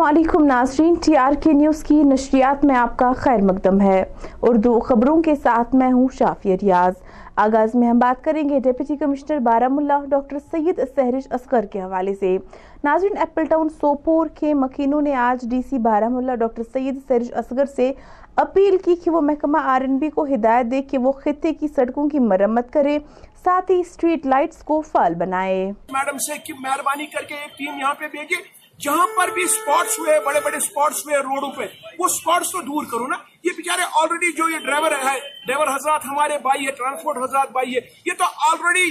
السلام علیکم ناظرین، ٹی آر کے نیوز کی نشریات میں آپ کا خیر مقدم ہے۔ اردو خبروں کے ساتھ میں ہوں شافی ریاض۔ آغاز میں ہم بات کریں گے deputy commissioner Baramulla doctor Syed Sehrish Asgar کے حوالے سے۔ ناظرین، ایپل ٹاؤن سوپور کے مکینوں نے آج D C Baramulla doctor Syed Sehrish Asgar سے اپیل کی کہ وہ محکمہ آر این بی کو ہدایت دے کہ وہ خطے کی سڑکوں کی مرمت کرے، ساتھ ہی اسٹریٹ لائٹس کو فعال بنائے۔ میڈم سے کی مہربانی کر کے ایک ٹیم یہاں پہ بھیجے جہاں پر بھی سپورٹس ہوئے، بڑے بڑے سپورٹس ہوئے روڈوں پہ، وہ سپورٹس تو دور کرو نا۔ یہ بیچارے آلریڈی جو یہ ڈرائیور ہے ڈرائیور حضرات ہمارے بھائی ہے ٹرانسپورٹ حضرات بھائی ہے، یہ تو آلریڈی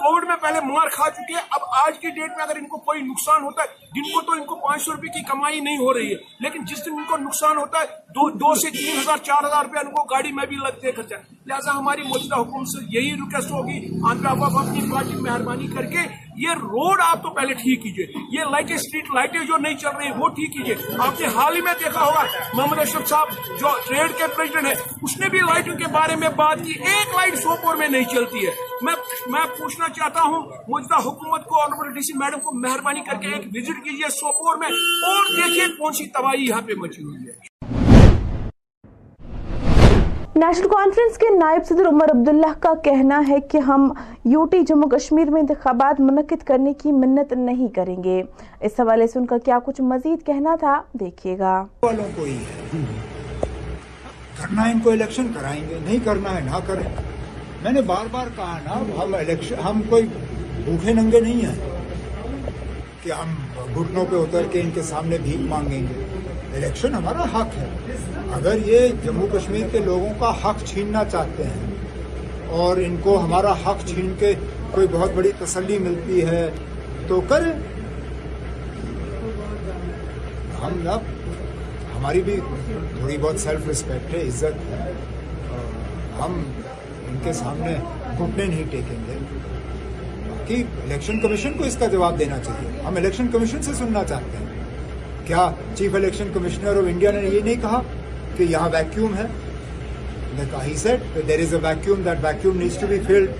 کووڈ میں پہلے مار کھا چکے ہیں۔ اب آج کی ڈیٹ میں اگر ان کو کوئی نقصان ہوتا ہے جن کو تو ان کو پانچ سو روپے کی کمائی نہیں ہو رہی ہے۔ لیکن جس دن ان کو نقصان ہوتا ہے، دو دو سے تین ہزار، چار ہزار روپے ان کو گاڑی میں بھی لگتے ہیں خرچہ۔ لہٰذا ہماری موجودہ حکومت سے یہی ریکویسٹ ہوگی، آندھرا آپ اپنی پارٹی مہربانی کر کے یہ روڈ آپ تو پہلے ٹھیک کیجیے۔ یہ لائٹیں اسٹریٹ لائٹیں جو نہیں چل رہی وہ ٹھیک کیجیے۔ آپ نے حال ہی میں دیکھا ہوگا، محمد اشرف صاحب جو ٹریڈ کے پریزیڈنٹ ہے اس نے بھی لائٹوں کے بارے میں بات کی۔ ایک لائٹ سوپور میں نہیں چلتی ہے۔ میں میں پوچھنا چاہتا ہوں، موجودہ حکومت کو آنریبل ڈی سی میڈم کو مہربانی کر کے ایک وزٹ کیجیے سوپور میں۔ اور دیکھیے کون سی تباہی یہاں پہ مچی ہوئی ہے۔ نیشنل کانفرنس کے نائب صدر عمر عبداللہ کا کہنا ہے کہ ہم یوٹی جموں، کشمیر میں انتخابات منعقد کرنے کی منت نہیں کریں گے۔ اس حوالے سے ان کا کیا کچھ مزید کہنا تھا، دیکھیے گا۔ والوں کو ہی ہے کرنا ان کو الیکشن کرائیں گے۔ نہیں کرنا ہے، نہ کریں۔ میں نے بار بار کہا نا، ہم الیکشن ہم کوئی بھوکے ننگے نہیں ہیں کہ ہم گھٹنوں پہ اتر کے ان کے سامنے بھیک مانگیں گے۔ الیکشن ہمارا حق ہے۔ اگر یہ جموں کشمیر کے لوگوں کا حق چھیننا چاہتے ہیں اور ان کو ہمارا حق چھین کے کوئی بہت بڑی تسلی ملتی ہے، تو کریں ہم اب ہماری بھی تھوڑی بہت سیلف رسپیکٹ ہے، عزت ہے۔ ہم ان کے سامنے گھٹنے نہیں ٹیکیں گے۔ باقی الیکشن کمیشن کو اس کا جواب دینا چاہیے۔ ہم الیکشن کمیشن سے سننا چاہتے ہیں۔ کیا chief election commissioner of India نے یہ نہیں کہا؟ کہ یہاں ویکیوم ہے۔ He said there is a vacuum that vacuum needs to be filled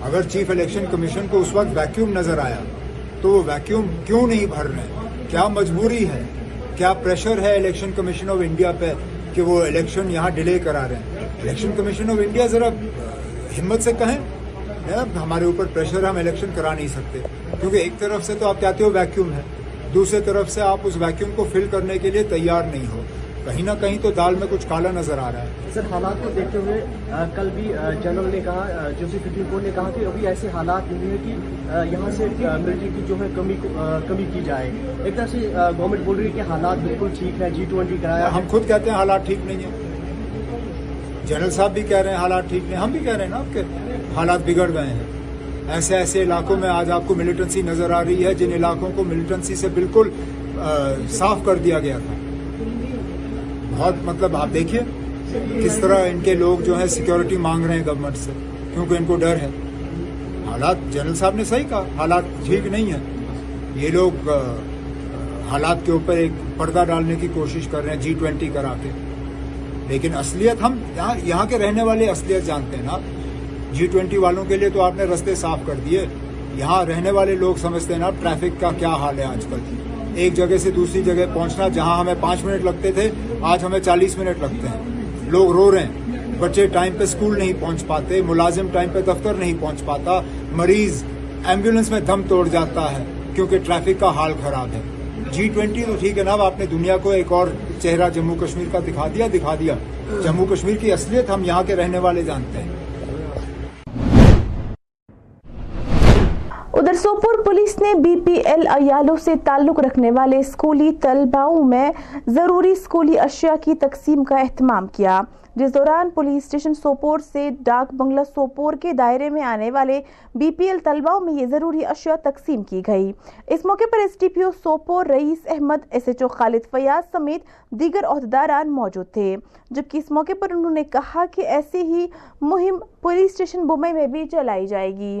اگر چیف الیکشن کمیشن کو اس وقت ویکیوم نظر آیا، تو وہ ویکیوم کیوں نہیں بھر رہے کیا مجبوری ہے؟ کیا پریشر ہے الیکشن کمیشن آف انڈیا پہ کہ وہ الیکشن یہاں ڈیلے کرا رہے ہیں؟ الیکشن کمیشن آف انڈیا ذرا ہمت سے کہیں۔ ہمارے اوپر پریشر ہم الیکشن کرا نہیں سکتے۔ کیونکہ ایک طرف سے تو آپ کہتے ہو ویکیوم ہے، دوسرے طرف سے آپ اس ویکیوم کو فل کرنے کے لیے تیار نہیں ہو۔ کہیں نہ کہیں تو دال میں کچھ کالا نظر آ رہا ہے۔ سر حالات کو دیکھتے ہوئے کل بھی جنرل نے کہا جو سپریم کورٹ نے کہا کہ ابھی ایسے حالات نہیں ہیں کہ یہاں سے ملٹری کی جو ہے کمی کمی کی جائے۔ ایک طرح سے گورنمنٹ بول رہی ہے کہ حالات بالکل ٹھیک ہے جی ٹوینٹی کرایا۔ ہم خود کہتے ہیں حالات ٹھیک نہیں ہیں۔ جنرل صاحب بھی کہہ رہے ہیں حالات ٹھیک نہیں ہم بھی کہہ رہے ہیں نا کہ حالات بگڑ گئے ہیں۔ ایسے ایسے علاقوں میں آج آپ کو ملیٹنسی نظر آ رہی ہے جن علاقوں کو ملیٹنسی سے بالکل صاف کر دیا گیا تھا۔ بہت مطلب آپ دیکھیے کس طرح ان کے لوگ جو ہے سیکیورٹی مانگ رہے ہیں گورنمنٹ سے، کیونکہ ان کو ڈر ہے۔ حالات جنرل صاحب نے صحیح کہا، حالات ٹھیک نہیں ہیں۔ یہ لوگ حالات کے اوپر ایک پردہ ڈالنے کی کوشش کر رہے ہیں جی ٹوینٹی کرا کے۔ لیکن اصلیت ہم یہاں کے رہنے والے اصلیت جانتے ہیں نا۔ جی ٹوینٹی والوں کے لیے تو آپ نے رستے صاف کر دیے۔ یہاں رہنے والے لوگ سمجھتے ہیں نا، ٹریفک کا کیا حال ہے آج کل۔ ایک جگہ سے دوسری جگہ پہنچنا جہاں ہمیں پانچ منٹ لگتے تھے، آج ہمیں چالیس منٹ لگتے ہیں۔ لوگ رو رہے ہیں۔ بچے ٹائم پہ اسکول نہیں پہنچ پاتے، ملازم ٹائم پہ دفتر نہیں پہنچ پاتا۔ مریض ایمبولینس میں دم توڑ جاتا ہے کیونکہ ٹریفک کا حال خراب ہے۔ جی ٹوینٹی تو ٹھیک ہے نا آپ نے دنیا کو ایک اور چہرہ جموں کشمیر کا دکھا دیا دکھا دیا۔ جموں کشمیر کی اصلیت ہم یہاں کے رہنے والے جانتے ہیں۔ پور پولیس نے بی پی ایل ایالوں سے تعلق رکھنے والے اسکولی طلباؤں میں ضروری اسکولی اشیاء کی تقسیم کا اہتمام کیا۔ جس دوران پولیس اسٹیشن سوپور سے ڈاک بنگلہ سوپور کے دائرے میں آنے والے بی پی ایل طلباؤں میں یہ ضروری اشیاء تقسیم کی گئی۔ اس موقع پر S D P O Sopore Rayees Ahmad S H O Khalid Fayaz سمیت دیگر عہدیداران موجود تھے۔ جبکہ اس موقع پر انہوں نے کہا کہ ایسی ہی مہم پولیس اسٹیشن بمبئی میں بھی چلائی جائے گی۔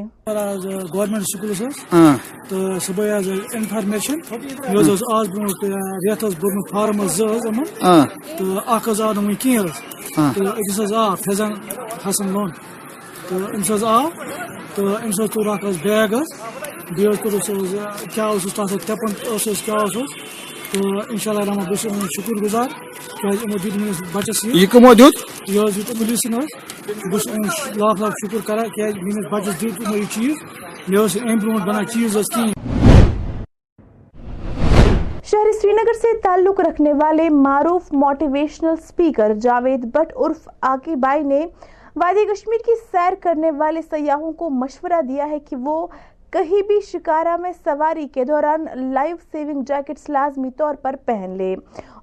گورنمنٹ سکول تو صبح انفارمیشن۔ آج برو ریت بورمت فارم زن تو اخ آو نا أکس آو فیضان حسن لون۔ تو أمس آو تو أمس تور اخ بیگ بیٚیہِ حظ کوٚرُس کیٛاہ اوسُس تَتھ تٮ۪پن اوسُس کیٛاہ اوسُس تہٕ اِنشاء اللہ رحمان بہٕ چھُس یِمن شُکُر گُزار۔ کیازِ یِمو دیُت میٲنِس بَچَس یہِ یہ کمو دیت یہِ حظ دیُت پُلیٖسن حظ بہٕ چھُس یِمن لاکھ لاکھ شُکُر کران کیازِ میٲنِس بَچَس دیُت یِمو یہِ چیٖز۔ مےٚ اوس اَمہِ برونٛٹھ بَنان چیٖز حظ کِہیٖنۍ تعلق رکھنے والے معروف موٹیویشنل سپیکر جاوید بٹ عرف آکی بائی نے وادی کشمیر کی سیر کرنے والے سیاحوں کو مشورہ دیا ہے کہ وہ کہیں بھی شکارا میں سواری کے دوران لائف سیونگ جیکٹس لازمی طور پر پہن لے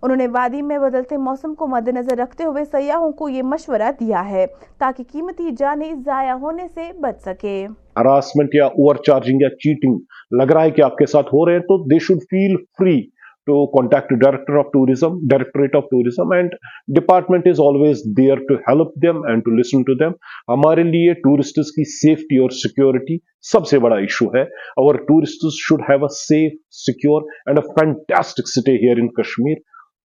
انہوں نے وادی میں بدلتے موسم کو مد نظر رکھتے ہوئے سیاحوں کو یہ مشورہ دیا ہے تاکہ قیمتی جانیں ضائع ہونے سے بچ سکے۔ ہراسمنٹ یا اوور چارجنگ یا چیٹنگ لگ رہا ہے کہ آپ کے ساتھ ہو رہے ہیں تو they should feel free to contact director of tourism directorate of tourism and department is always there to help them and to listen to them ہمارے لیے ٹورسٹس کی سیفٹی اور سیکورٹی سب سے بڑا ایشو ہے۔ اور tourist should have a safe secure and a fantastic stay here in Kashmir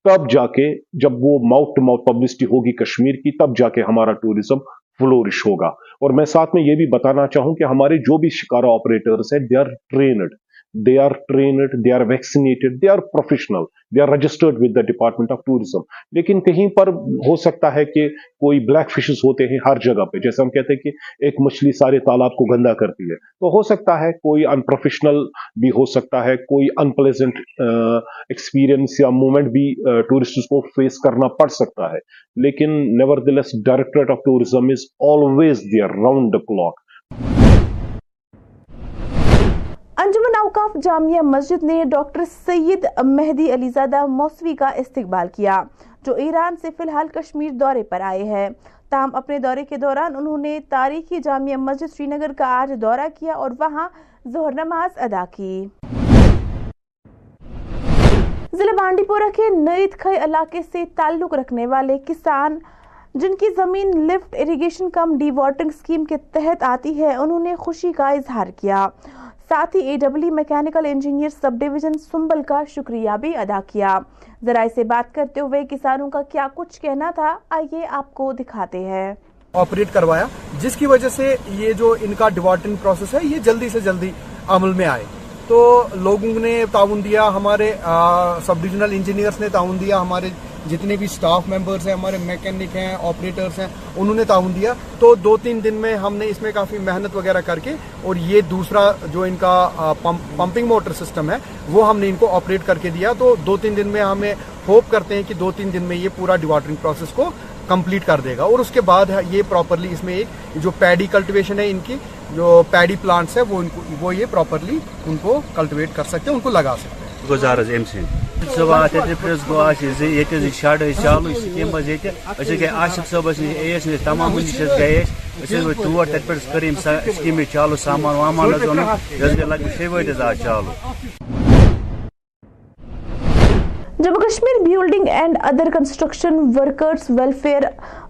تب جا کے جب وہ ماؤتھ ٹو ماؤتھ پبلسٹی ہوگی کشمیر کی، تب جا کے ہمارا ٹوریزم فلورش ہوگا۔ اور میں ساتھ میں یہ بھی بتانا چاہوں کہ ہمارے جو بھی شکارا آپریٹرز ہیں they are trained they are trained they are vaccinated they are professional they are registered with the department of tourism لیکن کہیں پر ہو سکتا ہے کہ کوئی بلیک فشز ہوتے ہیں ہر جگہ پہ، جیسے ہم کہتے ہیں کہ ایک مچھلی سارے تالاب کو گندا کرتی ہے۔ تو ہو سکتا ہے کوئی ان پروفیشنل بھی ہو سکتا ہے، کوئی ان پلیزنٹ ایکسپیرئنس یا مومنٹ بھی ٹورسٹ کو فیس کرنا پڑ سکتا ہے۔ لیکن nevertheless directorate of tourism is always there round the clock اوقاف جامعہ مسجد نے ڈاکٹر سید مہدی علی زادہ موسوی کا استقبال کیا، جو ایران سے فی الحال کشمیر دورے پر آئے ہیں۔ تاہم، اپنے دورے کے دوران انہوں نے تاریخی جامعہ مسجد سری نگر کا آج دورہ کیا اور وہاں ظہر نماز ادا کی۔ ضلع بانڈی پورہ کے نیت کھئی علاقے سے تعلق رکھنے والے کسان، جن کی زمین lift irrigation cum dewatering scheme کے تحت آتی ہے، انہوں نے خوشی کا اظہار کیا۔ ساتھ ہی A double E mechanical engineer sub division Sumbal کا شکریہ بھی ادا کیا۔ ذرائع سے بات کرتے ہوئے کسانوں کا کیا کچھ کہنا تھا، آئیے آپ کو دکھاتے ہیں۔ آپریٹ کروایا، جس کی وجہ سے یہ جو ان کا ڈیوارٹنگ پروسیس ہے، یہ جلدی سے جلدی عمل میں آئے۔ تو لوگوں نے تعاون دیا، ہمارے سب ڈویژنل انجینئرس نے تعاون دیا، ہمارے جتنے بھی سٹاف ممبرز ہیں، ہمارے میکینک ہیں آپریٹرز ہیں، انہوں نے تعاون دیا۔ تو دو تین دن میں ہم نے اس میں کافی محنت وغیرہ کر کے اور یہ دوسرا جو ان کا پمپنگ موٹر سسٹم ہے، وہ ہم نے ان کو آپریٹ کر کے دیا۔ تو دو تین دن میں ہمیں ہوپ کرتے ہیں کہ دو تین دن میں یہ پورا ڈیواٹرنگ پروسیس کو کمپلیٹ کر دے گا۔ اور اس کے بعد یہ پراپرلی اس میں ایک جو پیڈی کلٹیویشن ہے، ان کی جو پیڈی پلانٹس ہے، وہ ان کو، وہ یہ پراپرلی ان کو کلٹیویٹ کر سکتے ہیں، ان کو لگا سکتے ہیں۔ گزار ام سن صبح پرس گو یہ شڈ چالو سکیم گئی عاشق صبس نش ایس نش تمام نش گئے تور تر پہ کر سکیم چالو سامان وامان اون گئی لگ بھگ شی وٹ آج چالو Jammu Kashmir Building and Other Construction Workers Welfare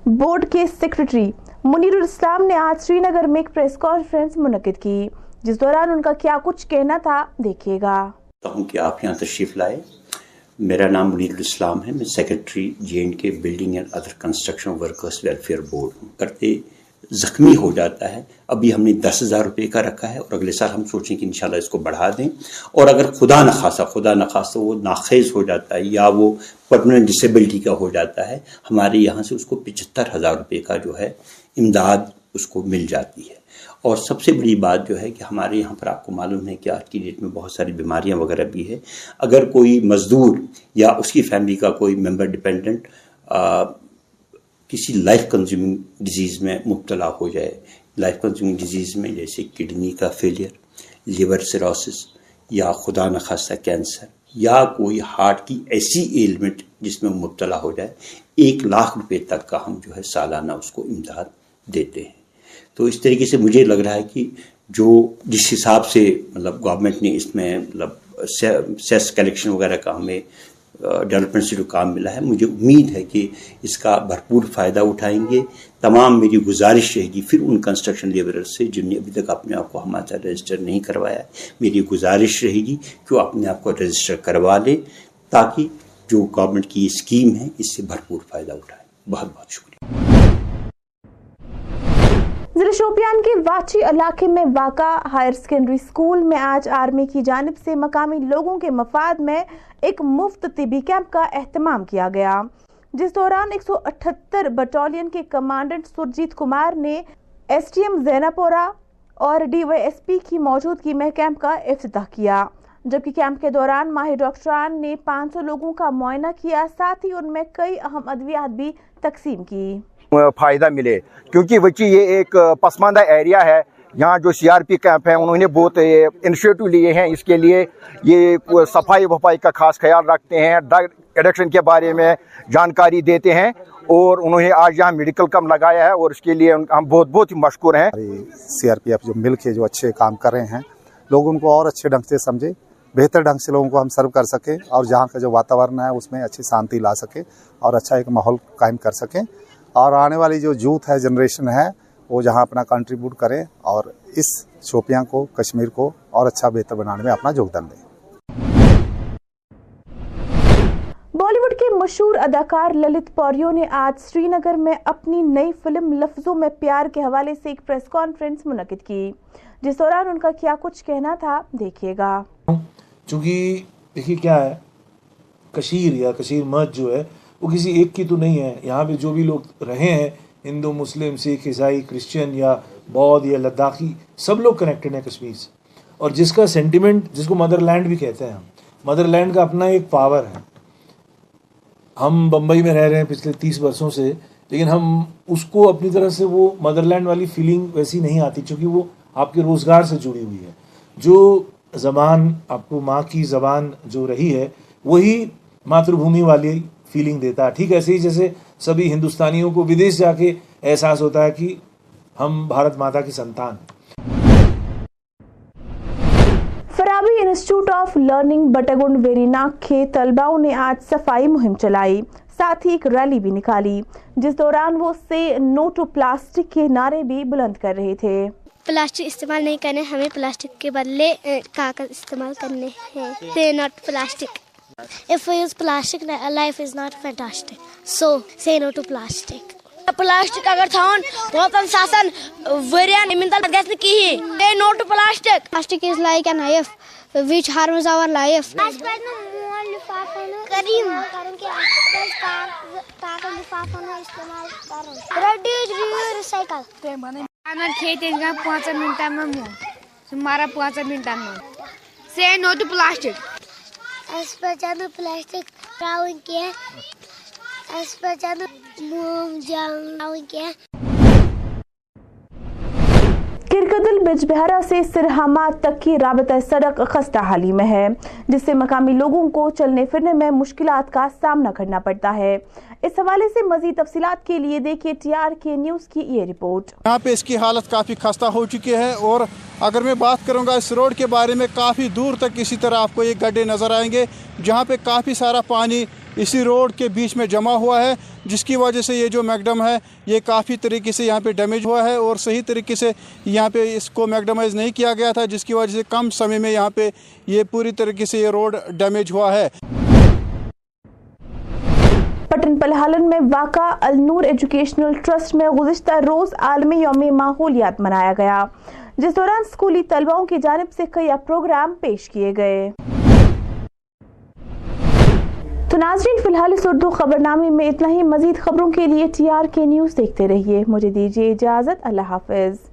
Board کے سیکرٹری منیر الاسلام نے آج سری نگر میں ایک پریس کانفرنس منعقد کی جس دوران ان کا کیا کچھ کہنا تھا دیکھیے گا کہ آپ یہاں تشریف لائے میرا نام منیر الاسلام ہے، میں secretary G J and K Building and Other Construction Workers Welfare Board ہوں۔ کرتے زخمی ہو جاتا ہے۔ ابھی ہم نے دس ہزار روپے کا رکھا ہے اور اگلے سال ہم سوچیں کہ انشاءاللہ اس کو بڑھا دیں۔ اور اگر خدا نخواستہ خدا نخواستہ وہ ناخیز ہو جاتا ہے یا وہ پرماننٹ ڈسیبلٹی کا ہو جاتا ہے، ہمارے یہاں سے اس کو پچہتر ہزار روپے کا جو ہے امداد اس کو مل جاتی ہے۔ اور سب سے بڑی بات جو ہے کہ ہمارے یہاں پر آپ کو معلوم ہے کہ آج کی ڈیٹ میں بہت ساری بیماریاں وغیرہ بھی ہے اگر کوئی مزدور یا اس کی فیملی کا کوئی ممبر ڈپینڈنٹ کسی لائف کنزیومنگ ڈیزیز میں مبتلا ہو جائے لائف کنزیومنگ ڈیزیز میں جیسے کڈنی کا فیلئر لیور سیروسس یا خدا نخواستہ کینسر یا کوئی ہارٹ کی ایسی ایلمنٹ جس میں مبتلا ہو جائے، ایک لاکھ روپے تک کا ہم جو ہے سالانہ اس کو امداد دیتے ہیں۔ تو اس طریقے سے مجھے لگ رہا ہے کہ جو جس حساب سے مطلب گورنمنٹ نے اس میں مطلب سیس کلیکشن وغیرہ کا ہمیں ڈیولپمنٹ سے جو کام ملا ہے، مجھے امید ہے کہ اس کا بھرپور فائدہ اٹھائیں گے۔ تمام میری گزارش رہے گی، پھر ان کنسٹرکشن لیبرر سے جن نے ابھی تک اپنے آپ کو ہمارے ساتھ رجسٹر نہیں کروایا میری گزارش رہے گی کہ وہ اپنے آپ کو رجسٹر کروا لے، تاکہ جو گورنمنٹ کی اسکیم ہے، اس سے بھرپور فائدہ اٹھائیں بہت بہت شکریہ۔ ضلع شوپیان کے واچی علاقے میں واقع ہائر سیکنڈری سکول میں آج آرمی کی جانب سے مقامی لوگوں کے مفاد میں ایک مفت طبی کیمپ کا اہتمام کیا گیا۔ جس دوران ایک سو اٹھتر بٹالین کے کمانڈنٹ سرجیت کمار نے ایس ٹی ایم زیناپورا اور ڈی وائی ایس پی کی موجودگی میں کیمپ کا افتتاح کیا۔ جبکہ کیمپ کے دوران ماہر ڈاکٹران نے پانچ سو لوگوں کا معائنہ کیا، ساتھ ہی ان میں کئی اہم ادویات بھی تقسیم کی۔ فائدہ ملے۔ کیونکہ وچی یہ ایک پسماندہ ایریا ہے۔ یہاں جو سی آر پی کیمپ ہیں، انہوں نے بہت انیشیٹو لیے ہیں۔ اس کے لیے یہ صفائی وفائی کا خاص خیال رکھتے ہیں۔ ڈرگ ایڈکشن کے بارے میں جانکاری دیتے ہیں۔ اور انہوں نے آج یہاں میڈیکل کم لگایا ہے اور اس کے لیے ہم بہت بہت ہی مشکور ہیں۔ سی آر پی ایف جو مل کے جو اچھے کام کر رہے ہیں، لوگ ان کو اور اچھے ڈھنگ سے سمجھے، بہتر ڈھنگ سے لوگوں کو ہم سرو کر سکیں اور جہاں کا جو واتاورن ہے، اس میں اچھی شانتی لا سکیں اور اچھا ایک ماحول قائم کر سکیں۔ اور آنے والی جو یوتھ ہے جنریشن ہے وہ جہاں اپنا کنٹریبیوٹ کریں اور اس شوپیاں کو کشمیر کو اور اچھا بہتر بنانے میں اپنا یوگدان دیں بالی ووڈ کے مشہور اداکار للت پوریو نے آج سری نگر میں اپنی نئی فلم لفظوں میں پیار کے حوالے سے ایک پریس کانفرنس منعقد کی۔ جس دوران ان کا کیا کچھ کہنا تھا دیکھیے گا۔ چونکہ دیکھیے کیا ہے کشیر یا کشیر مرد جو ہے وہ کسی ایک کی تو نہیں ہے۔ یہاں پہ جو بھی لوگ رہے ہیں، ہندو، مسلم، سکھ، عیسائی، کرسچن یا بودھ یا لداخی، سب لوگ کنیکٹڈ ہیں کشمیر سے۔ اور جس کا سینٹیمنٹ جس کو مدر لینڈ بھی کہتے ہیں ہم مدر لینڈ کا اپنا ایک پاور ہے۔ ہم بمبئی میں رہ رہے ہیں پچھلے تیس برسوں سے، لیکن ہم اس کو اپنی طرح سے وہ مدر لینڈ والی فیلنگ ویسی نہیں آتی، چونکہ وہ آپ کے روزگار سے جڑی ہوئی ہے۔ جو زبان، آپ کو ماں کی زبان جو رہی ہے، وہی ماتر بھومی والی فیلنگ دیتا ہے۔ ٹھیک ایسے ہی جیسے سبھی ہندوستانیوں کو ودیش جا کے احساس ہوتا ہے کہ ہم بھارت ماتا کی سنتان Farabi institute of learning Batgund Verinag کے طلباؤں نے آج صفائی مہم چلائی۔ ساتھ ہی ایک ریلی بھی نکالی جس دوران وہ سے نو ٹو پلاسٹک کے نعرے بھی بلند کر رہے تھے۔ پلاسٹک استعمال نہیں کرنے ہمیں پلاسٹک کے بدلے کاغذ استعمال کرنے ہیں۔ Not plastic If we use plastic, life is not fantastic. So, say no to plastic. Plastic اگر تھاون پانچن ساسن ورین امن تل گژھِ نہٕ کِہیٖنۍ say no to plastic Plastic is like a knife which harms our life. اگر کھیت گا پانچن منٹن میں مو مارا پانچن منٹن no to plastic اَسہِ پلاسٹک تراوٕنۍ کینٛہہ موم جام کینٛہہ بج بہارا سے سرہامہ تک کی رابطہ سڑک خستہ حالی میں ہے جس سے مقامی لوگوں کو چلنے پھرنے میں مشکلات کا سامنا کرنا پڑتا ہے اس حوالے سے مزید تفصیلات کے لیے دیکھیے ٹی آر کے نیوز کی یہ رپورٹ یہاں پہ اس کی حالت کافی خستہ ہو چکی ہے اور اگر میں بات کروں گا اس روڈ کے بارے میں کافی دور تک اسی طرح آپ کو یہ گڈھے نظر آئیں گے جہاں پہ کافی سارا پانی اسی روڈ کے بیچ میں جمع ہوا ہے، جس کی وجہ سے یہ جو میکڈم ہے، یہ کافی طریقے سے یہاں پہ ڈیمیج ہوا ہے اور صحیح طریقے سے یہاں پہ اس کو میکڈمائز نہیں کیا گیا تھا، جس کی وجہ سے کم سمے میں یہاں پہ یہ پوری طریقے سے یہ روڈ ڈیمیج ہوا ہے۔ پٹن پلہالن میں واقع النور ایجوکیشنل ٹرسٹ میں گزشتہ روز عالمی یوم ماحولیات منایا گیا، جس دوران اسکولی طلباؤں کی جانب سے کئی پروگرام پیش کیے گئے۔ تو ناظرین فی الحال اس اردو خبر نامے میں اتنا ہی، مزید خبروں کے لیے ٹی آر کے نیوز دیکھتے رہیے۔ مجھے دیجیے اجازت۔ اللہ حافظ۔